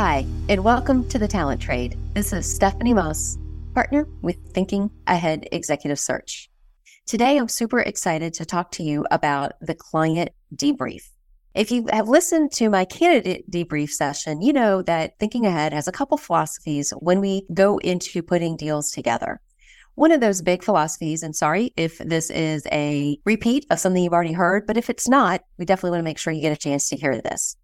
Hi, and welcome to the Talent Trade. This is Stephanie Moss, partner with Thinking Ahead Executive Search. Today, I'm super excited to talk to you about the client debrief. If you have listened to my candidate debrief session, you know that Thinking Ahead has a couple philosophies when we go into putting deals together. One of those big philosophies, and sorry if this is a repeat of something you've already heard, but if it's not, we definitely want to make sure you get a chance to hear this.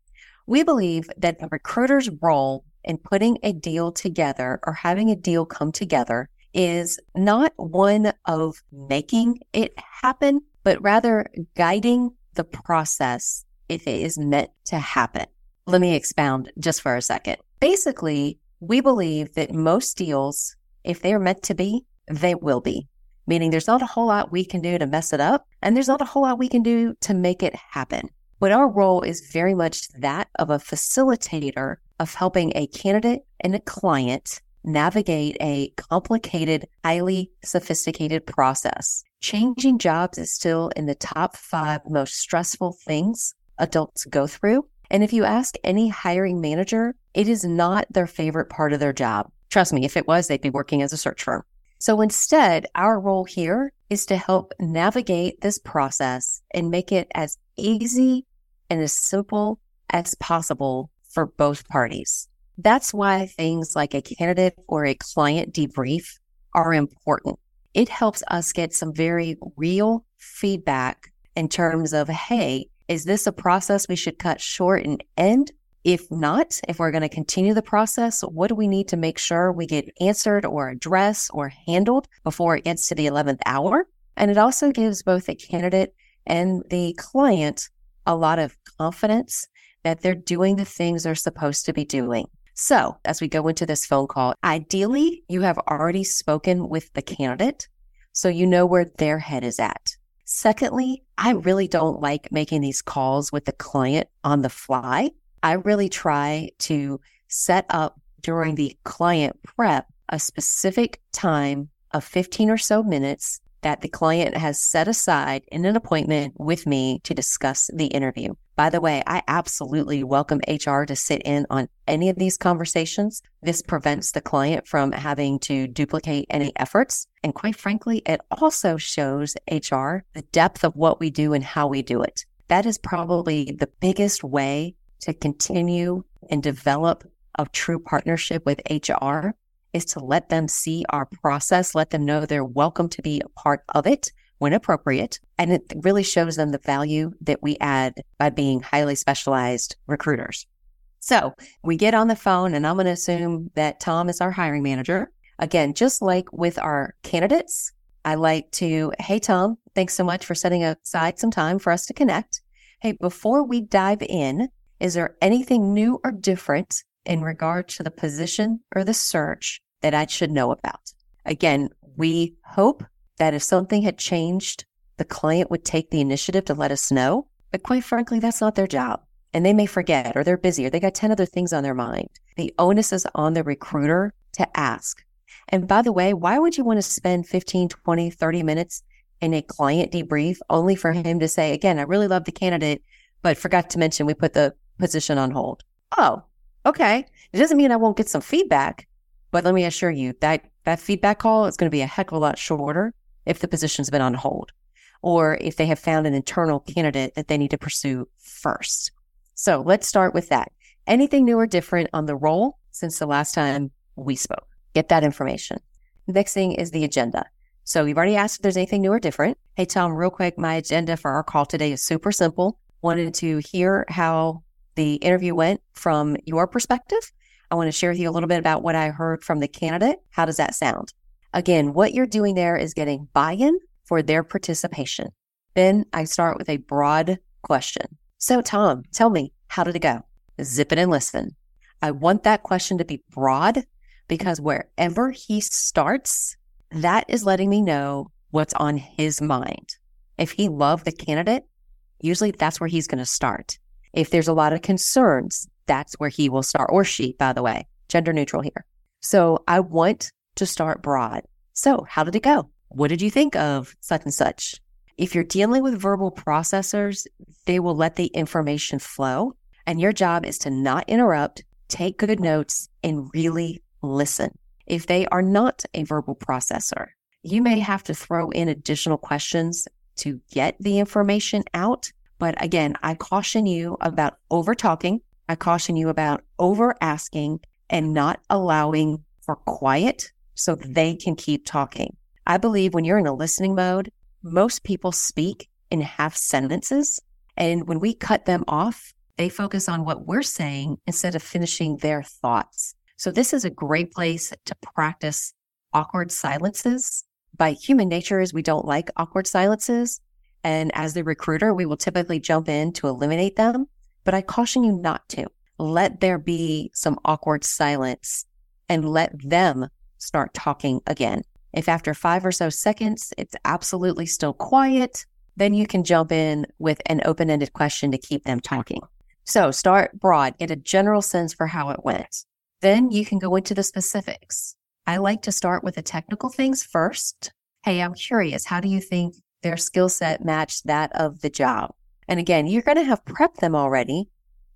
We believe that the recruiter's role in putting a deal together or having a deal come together is not one of making it happen, but rather guiding the process if it is meant to happen. Let me expound just for a second. Basically, we believe that most deals, if they are meant to be, they will be. Meaning there's not a whole lot we can do to mess it up, and there's not a whole lot we can do to make it happen. But our role is very much that of a facilitator of helping a candidate and a client navigate a complicated, highly sophisticated process. Changing jobs is still in the top five most stressful things adults go through. And if you ask any hiring manager, it is not their favorite part of their job. Trust me, if it was, they'd be working as a search firm. So instead, our role here is to help navigate this process and make it as easy and as simple as possible for both parties. That's why things like a candidate or a client debrief are important. It helps us get some very real feedback in terms of, hey, is this a process we should cut short and end? If not, if we're going to continue the process, what do we need to make sure we get answered or addressed or handled before it gets to the 11th hour? And it also gives both the candidate and the client a lot of confidence that they're doing the things they're supposed to be doing. So, as we go into this phone call, ideally, you have already spoken with the candidate so you know where their head is at. Secondly, I really don't like making these calls with the client on the fly. I really try to set up during the client prep a specific time of 15 or so minutes that the client has set aside in an appointment with me to discuss the interview. By the way, I absolutely welcome HR to sit in on any of these conversations. This prevents the client from having to duplicate any efforts. And quite frankly, it also shows HR the depth of what we do and how we do it. That is probably the biggest way to continue and develop a true partnership with HR is to let them see our process, let them know they're welcome to be a part of it when appropriate. And it really shows them the value that we add by being highly specialized recruiters. So we get on the phone, and I'm going to assume that Tom is our hiring manager. Again, just like with our candidates, I like to, hey, Tom, thanks so much for setting aside some time for us to connect. Hey, before we dive in, is there anything new or different in regard to the position or the search that I should know about. Again, we hope that if something had changed, the client would take the initiative to let us know. But quite frankly, that's not their job. And they may forget or they're busy or they got 10 other things on their mind. The onus is on the recruiter to ask. And by the way, why would you want to spend 15, 20, 30 minutes in a client debrief only for him to say, again, I really love the candidate, but forgot to mention we put the position on hold? Oh, okay. It doesn't mean I won't get some feedback, but let me assure you that that feedback call is going to be a heck of a lot shorter if the position's been on hold or if they have found an internal candidate that they need to pursue first. So let's start with that. Anything new or different on the role since the last time we spoke? Get that information. next thing is the agenda. So you've already asked if there's anything new or different. Hey, Tom, real quick, my agenda for our call today is super simple. Wanted to hear how the interview went from your perspective I want to share with you a little bit about what I heard from the candidate. How does that sound? Again, what you're doing there is getting buy in for their participation. Then I start with a broad question. So, Tom, tell me, how did it go? Zip it and listen. I want that question to be broad because wherever he starts, that is letting me know what's on his mind. If he loved the candidate, usually that's where he's going to start. If there's a lot of concerns, that's where he will start, or she, by the way, gender neutral here. So I want to start broad. So, how did it go? What did you think of such and such? If you're dealing with verbal processors, they will let the information flow. And your job is to not interrupt, take good notes and really listen. If they are not a verbal processor, you may have to throw in additional questions to get the information out. But again, I caution you about over talking. I caution you about over asking and not allowing for quiet so they can keep talking. I believe when you're in a listening mode, most people speak in half sentences. And when we cut them off, they focus on what we're saying instead of finishing their thoughts. So this is a great place to practice awkward silences. By human nature is we don't like awkward silences. And as the recruiter, we will typically jump in to eliminate them. But I caution you not to. Let there be some awkward silence and let them start talking again. If after five or so seconds, it's absolutely still quiet, then you can jump in with an open ended question to keep them talking. So start broad, get a general sense for how it went. Then you can go into the specifics. I like to start with the technical things first. Hey, I'm curious. How do you think their skill set matched that of the job? And again, you're going to have prepped them already.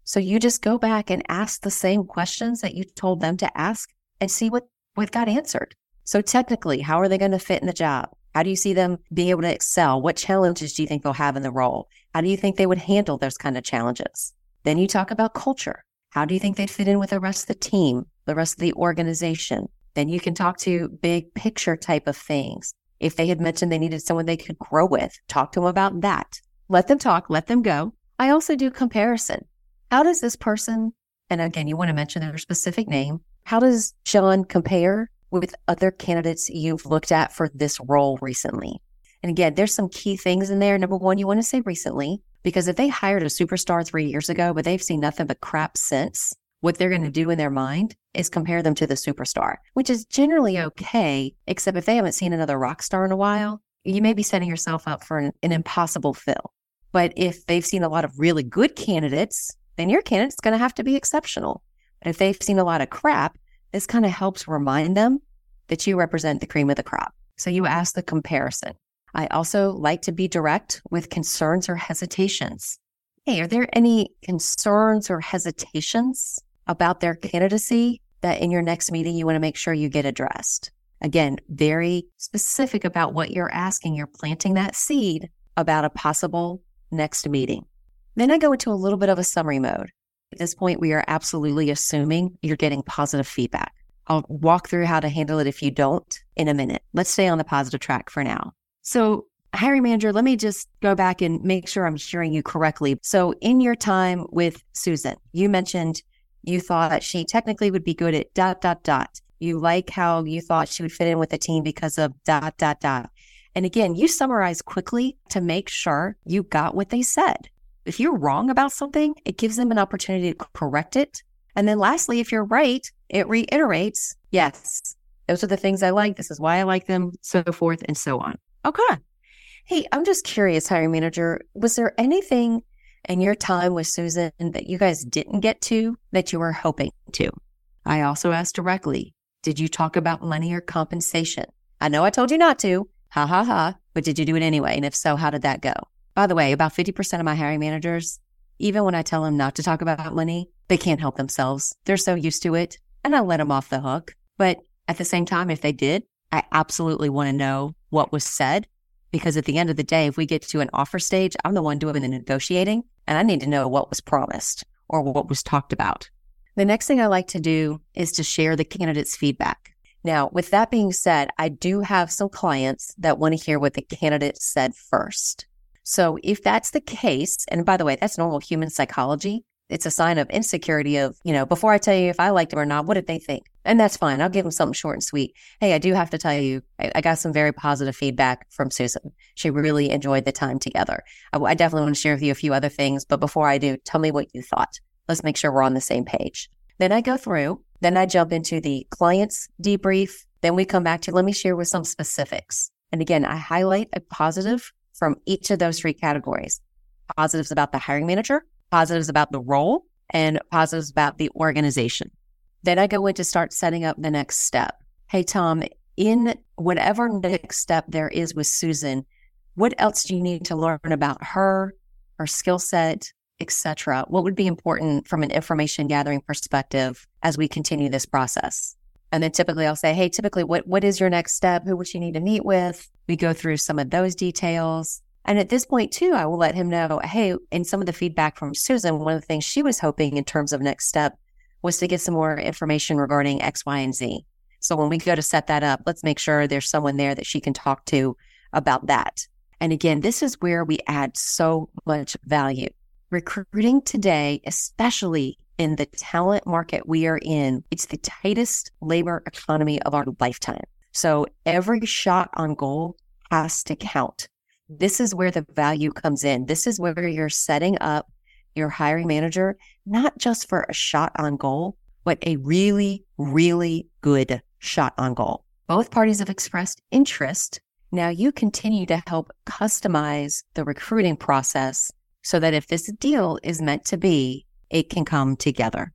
So you just go back and ask the same questions that you told them to ask and see what, what got answered. So technically, how are they going to fit in the job? How do you see them being able to excel? What challenges do you think they'll have in the role? How do you think they would handle those kind of challenges? Then you talk about culture. How do you think they'd fit in with the rest of the team, the rest of the organization? Then you can talk to big picture type of things. If they had mentioned they needed someone they could grow with, talk to them about that. Let them talk, let them go. I also do comparison. How does this person, and again, you want to mention their specific name, how does John compare with other candidates you've looked at for this role recently? And again, there's some key things in there. Number one, you want to say recently. Because if they hired a superstar three years ago, but they've seen nothing but crap since, what they're going to do in their mind is compare them to the superstar, which is generally okay, except if they haven't seen another rock star in a while, you may be setting yourself up for an, an impossible fill. But if they've seen a lot of really good candidates, then your candidate's going to have to be exceptional. But if they've seen a lot of crap, this kind of helps remind them that you represent the cream of the crop. So you ask the comparison. I also like to be direct with concerns or hesitations. Hey, are there any concerns or hesitations about their candidacy that in your next meeting you want to make sure you get addressed? Again, very specific about what you're asking. You're planting that seed about a possible next meeting. Then I go into a little bit of a summary mode. At this point, we are absolutely assuming you're getting positive feedback. I'll walk through how to handle it if you don't in a minute. Let's stay on the positive track for now. So, hiring manager, let me just go back and make sure I'm hearing you correctly. So, in your time with Susan, you mentioned you thought she technically would be good at dot, dot, dot. You like how you thought she would fit in with the team because of dot, dot, dot. And again, you summarize quickly to make sure you got what they said. If you're wrong about something, it gives them an opportunity to correct it. And then lastly, if you're right, it reiterates, yes, those are the things I like. This is why I like them, so forth and so on. Okay. Hey, I'm just curious, hiring manager, was there anything in your time with Susan that you guys didn't get to that you were hoping to? I also asked directly, did you talk about money or compensation? I know I told you not to. Ha ha ha. But did you do it anyway? And if so, how did that go? By the way, about 50% of my hiring managers, even when I tell them not to talk about money, they can't help themselves. They're so used to it and I let them off the hook. But at the same time, if they did, I absolutely want to know what was said because at the end of the day, if we get to an offer stage, I'm the one doing the negotiating and I need to know what was promised or what was talked about. The next thing I like to do is to share the candidate's feedback. Now, with that being said, I do have some clients that want to hear what the candidate said first. So if that's the case, and by the way, that's normal human psychology it's a sign of insecurity of, you know, before I tell you if I liked them or not, what did they think? And that's fine. I'll give them something short and sweet. Hey, I do have to tell you, I, I got some very positive feedback from Susan. She really enjoyed the time together. I, I definitely want to share with you a few other things, but before I do, tell me what you thought. Let's make sure we're on the same page. Then I go through, then I jump into the client's debrief. Then we come back to, let me share with some specifics. And again, I highlight a positive from each of those three categories. Positives about the hiring manager, positives about the role and positives about the organization. Then I go in to start setting up the next step. Hey, Tom, in whatever next step there is with Susan, what else do you need to learn about her, her skill set, etc. What would be important from an information gathering perspective as we continue this process? And then typically I'll say, Hey, typically what, what is your next step? Who would you need to meet with? We go through some of those details. And at this point too, I will let him know, Hey, in some of the feedback from Susan, one of the things she was hoping in terms of next step was to get some more information regarding X, Y, and Z. So when we go to set that up, let's make sure there's someone there that she can talk to about that. And again, this is where we add so much value. Recruiting today, especially in the talent market we are in, it's the tightest labor economy of our lifetime. So every shot on goal has to count. This is where the value comes in. This is where you're setting up your hiring manager, not just for a shot on goal, but a really, really good shot on goal. Both parties have expressed interest. Now you continue to help customize the recruiting process so that if this deal is meant to be, it can come together.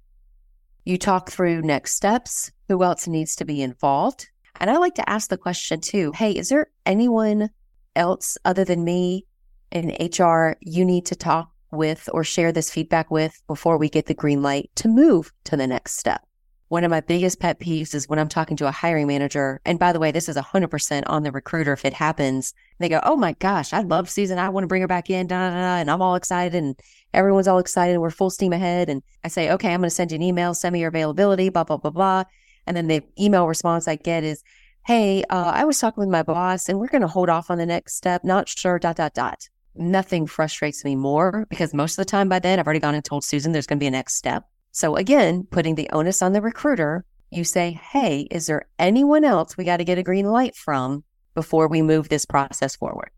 You talk through next steps, who else needs to be involved. And I like to ask the question too Hey, is there anyone else other than me in HR you need to talk with or share this feedback with before we get the green light to move to the next step? One of my biggest pet peeves is when I'm talking to a hiring manager. And by the way, this is 100% on the recruiter if it happens. They go, Oh my gosh, I love Susan. I want to bring her back in. Da, da, da, and I'm all excited and everyone's all excited. We're full steam ahead. And I say, Okay, I'm going to send you an email, send me your availability, blah, blah, blah, blah. And then the email response I get is, Hey, uh, I was talking with my boss and we're going to hold off on the next step. Not sure, dot, dot, dot. Nothing frustrates me more because most of the time by then I've already gone and told Susan there's going to be a next step. So again, putting the onus on the recruiter, you say, Hey, is there anyone else we got to get a green light from before we move this process forward?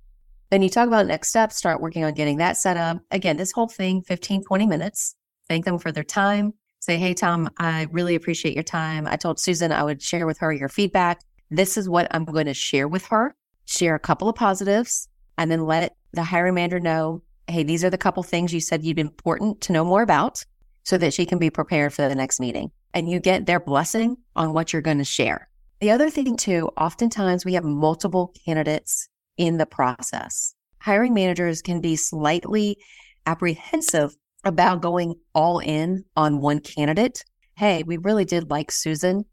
Then you talk about next steps, start working on getting that set up. Again, this whole thing, 15, 20 minutes. Thank them for their time. Say, Hey, Tom, I really appreciate your time. I told Susan I would share with her your feedback. This is what I'm going to share with her. Share a couple of positives and then let the hiring manager know, Hey, these are the couple things you said you'd be important to know more about so that she can be prepared for the next meeting. And you get their blessing on what you're going to share. The other thing, too, oftentimes we have multiple candidates in the process. Hiring managers can be slightly apprehensive about going all in on one candidate. Hey, we really did like Susan.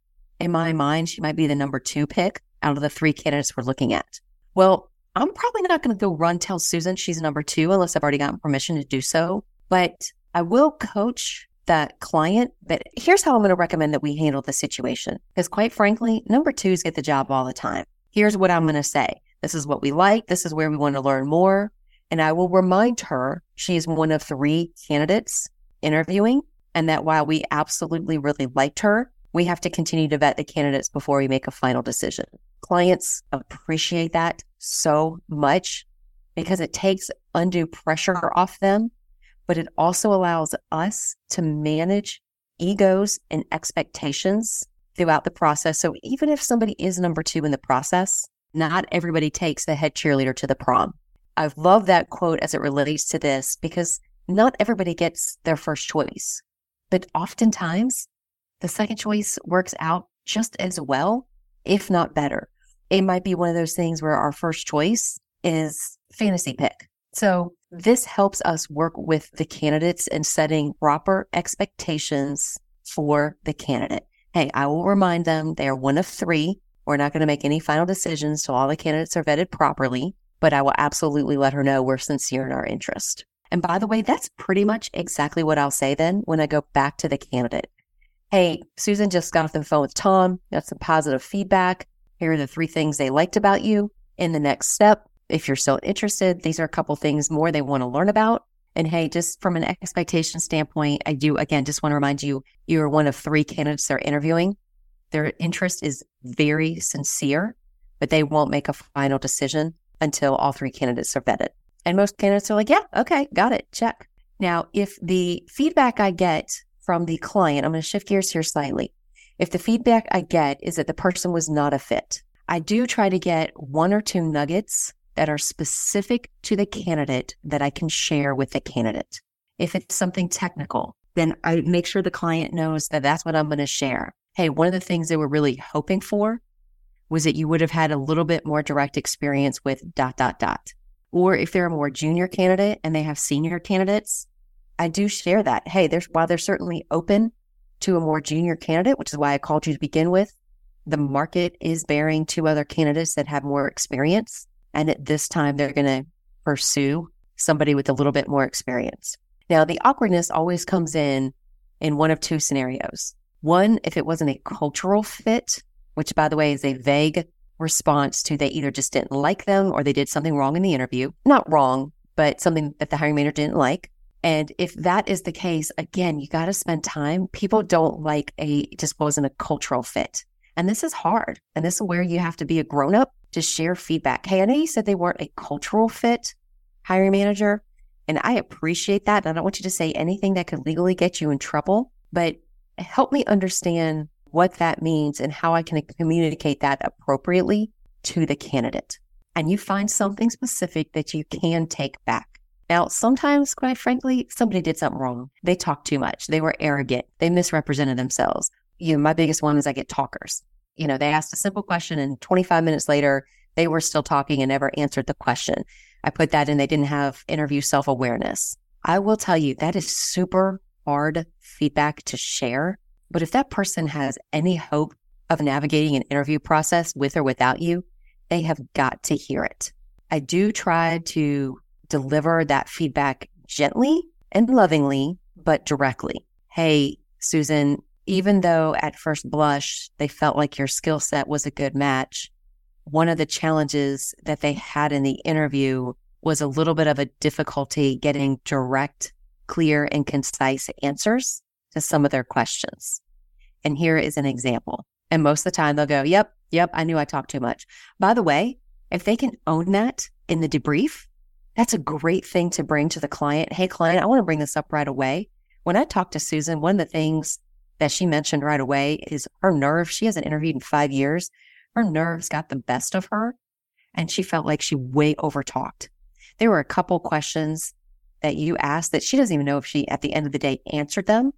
In my mind, she might be the number two pick out of the three candidates we're looking at. Well, I'm probably not going to go run tell Susan she's number two unless I've already gotten permission to do so. But I will coach that client, but here's how I'm going to recommend that we handle the situation. Because quite frankly, number twos get the job all the time. Here's what I'm going to say. This is what we like. This is where we want to learn more. And I will remind her she is one of three candidates interviewing and that while we absolutely really liked her, we have to continue to vet the candidates before we make a final decision. Clients appreciate that so much because it takes undue pressure off them but it also allows us to manage egos and expectations throughout the process. So even if somebody is number two in the process, not everybody takes the head cheerleader to the prom. I love that quote as it relates to this because not everybody gets their first choice, but oftentimes the second choice works out just as well, if not better. It might be one of those things where our first choice is fantasy pick. So this helps us work with the candidates and setting proper expectations for the candidate. Hey, I will remind them they are one of three. We're not going to make any final decisions till all the candidates are vetted properly, but I will absolutely let her know we're sincere in our interest. And by the way, that's pretty much exactly what I'll say then when I go back to the candidate. Hey, Susan just got off the phone with Tom, got some positive feedback. Here are the three things they liked about you. In the next step, if you're still interested, these are a couple things more they want to learn about. And hey, just from an expectation standpoint, I do again just want to remind you, you are one of three candidates they're interviewing. Their interest is very sincere, but they won't make a final decision until all three candidates are vetted. And most candidates are like, yeah, okay, got it, check. Now, if the feedback I get from the client, I'm going to shift gears here slightly. If the feedback I get is that the person was not a fit, I do try to get one or two nuggets that are specific to the candidate that I can share with the candidate. If it's something technical, then I make sure the client knows that that's what I'm going to share. Hey, one of the things they were really hoping for was that you would have had a little bit more direct experience with dot, dot, dot. Or if they're a more junior candidate and they have senior candidates, I do share that. Hey, there's while they're certainly open to a more junior candidate, which is why I called you to begin with, the market is bearing two other candidates that have more experience. And at this time, they're going to pursue somebody with a little bit more experience. Now, the awkwardness always comes in in one of two scenarios. One, if it wasn't a cultural fit, which by the way is a vague response to they either just didn't like them or they did something wrong in the interview. Not wrong, but something that the hiring manager didn't like. And if that is the case, again, you got to spend time. People don't like a, just wasn't a cultural fit. And this is hard. And this is where you have to be a grown up to share feedback. Hey, I know you said they weren't a cultural fit hiring manager. And I appreciate that. And I don't want you to say anything that could legally get you in trouble, but help me understand what that means and how I can communicate that appropriately to the candidate. And you find something specific that you can take back. Now, sometimes, quite frankly, somebody did something wrong. They talked too much. They were arrogant. They misrepresented themselves. You know, my biggest one is I get talkers. You know, they asked a simple question and 25 minutes later, they were still talking and never answered the question. I put that in. They didn't have interview self awareness. I will tell you that is super hard feedback to share. But if that person has any hope of navigating an interview process with or without you, they have got to hear it. I do try to deliver that feedback gently and lovingly, but directly. Hey, Susan, even though at first blush they felt like your skill set was a good match, one of the challenges that they had in the interview was a little bit of a difficulty getting direct, clear, and concise answers to some of their questions. And here is an example. And most of the time they'll go, Yep, yep, I knew I talked too much. By the way, if they can own that in the debrief, that's a great thing to bring to the client. Hey, client, I want to bring this up right away. When I talked to Susan, one of the things that she mentioned right away is her nerves. She hasn't interviewed in five years her nerves got the best of her and she felt like she way overtalked. There were a couple questions that you asked that she doesn't even know if she, at the end of the day, answered them.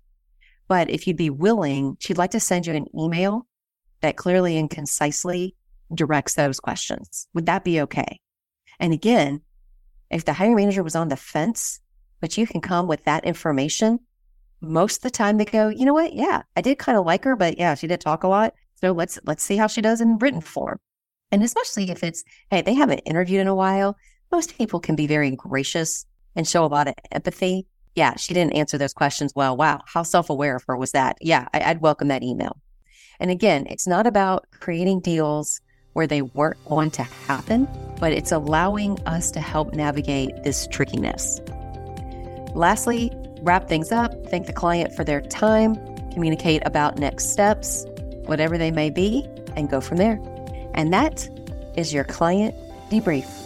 But if you'd be willing, she'd like to send you an email that clearly and concisely directs those questions. Would that be okay? And again, if the hiring manager was on the fence, but you can come with that information, most of the time they go, you know what? Yeah, I did kind of like her, but yeah, she did talk a lot. So let's let's see how she does in written form. And especially if it's, hey, they haven't interviewed in a while, most people can be very gracious and show a lot of empathy. Yeah, she didn't answer those questions well. Wow, how self aware of her was that? Yeah, I, I'd welcome that email. And again, it's not about creating deals where they weren't going to happen, but it's allowing us to help navigate this trickiness. Lastly, wrap things up, thank the client for their time, communicate about next steps, whatever they may be, and go from there. And that is your client debrief.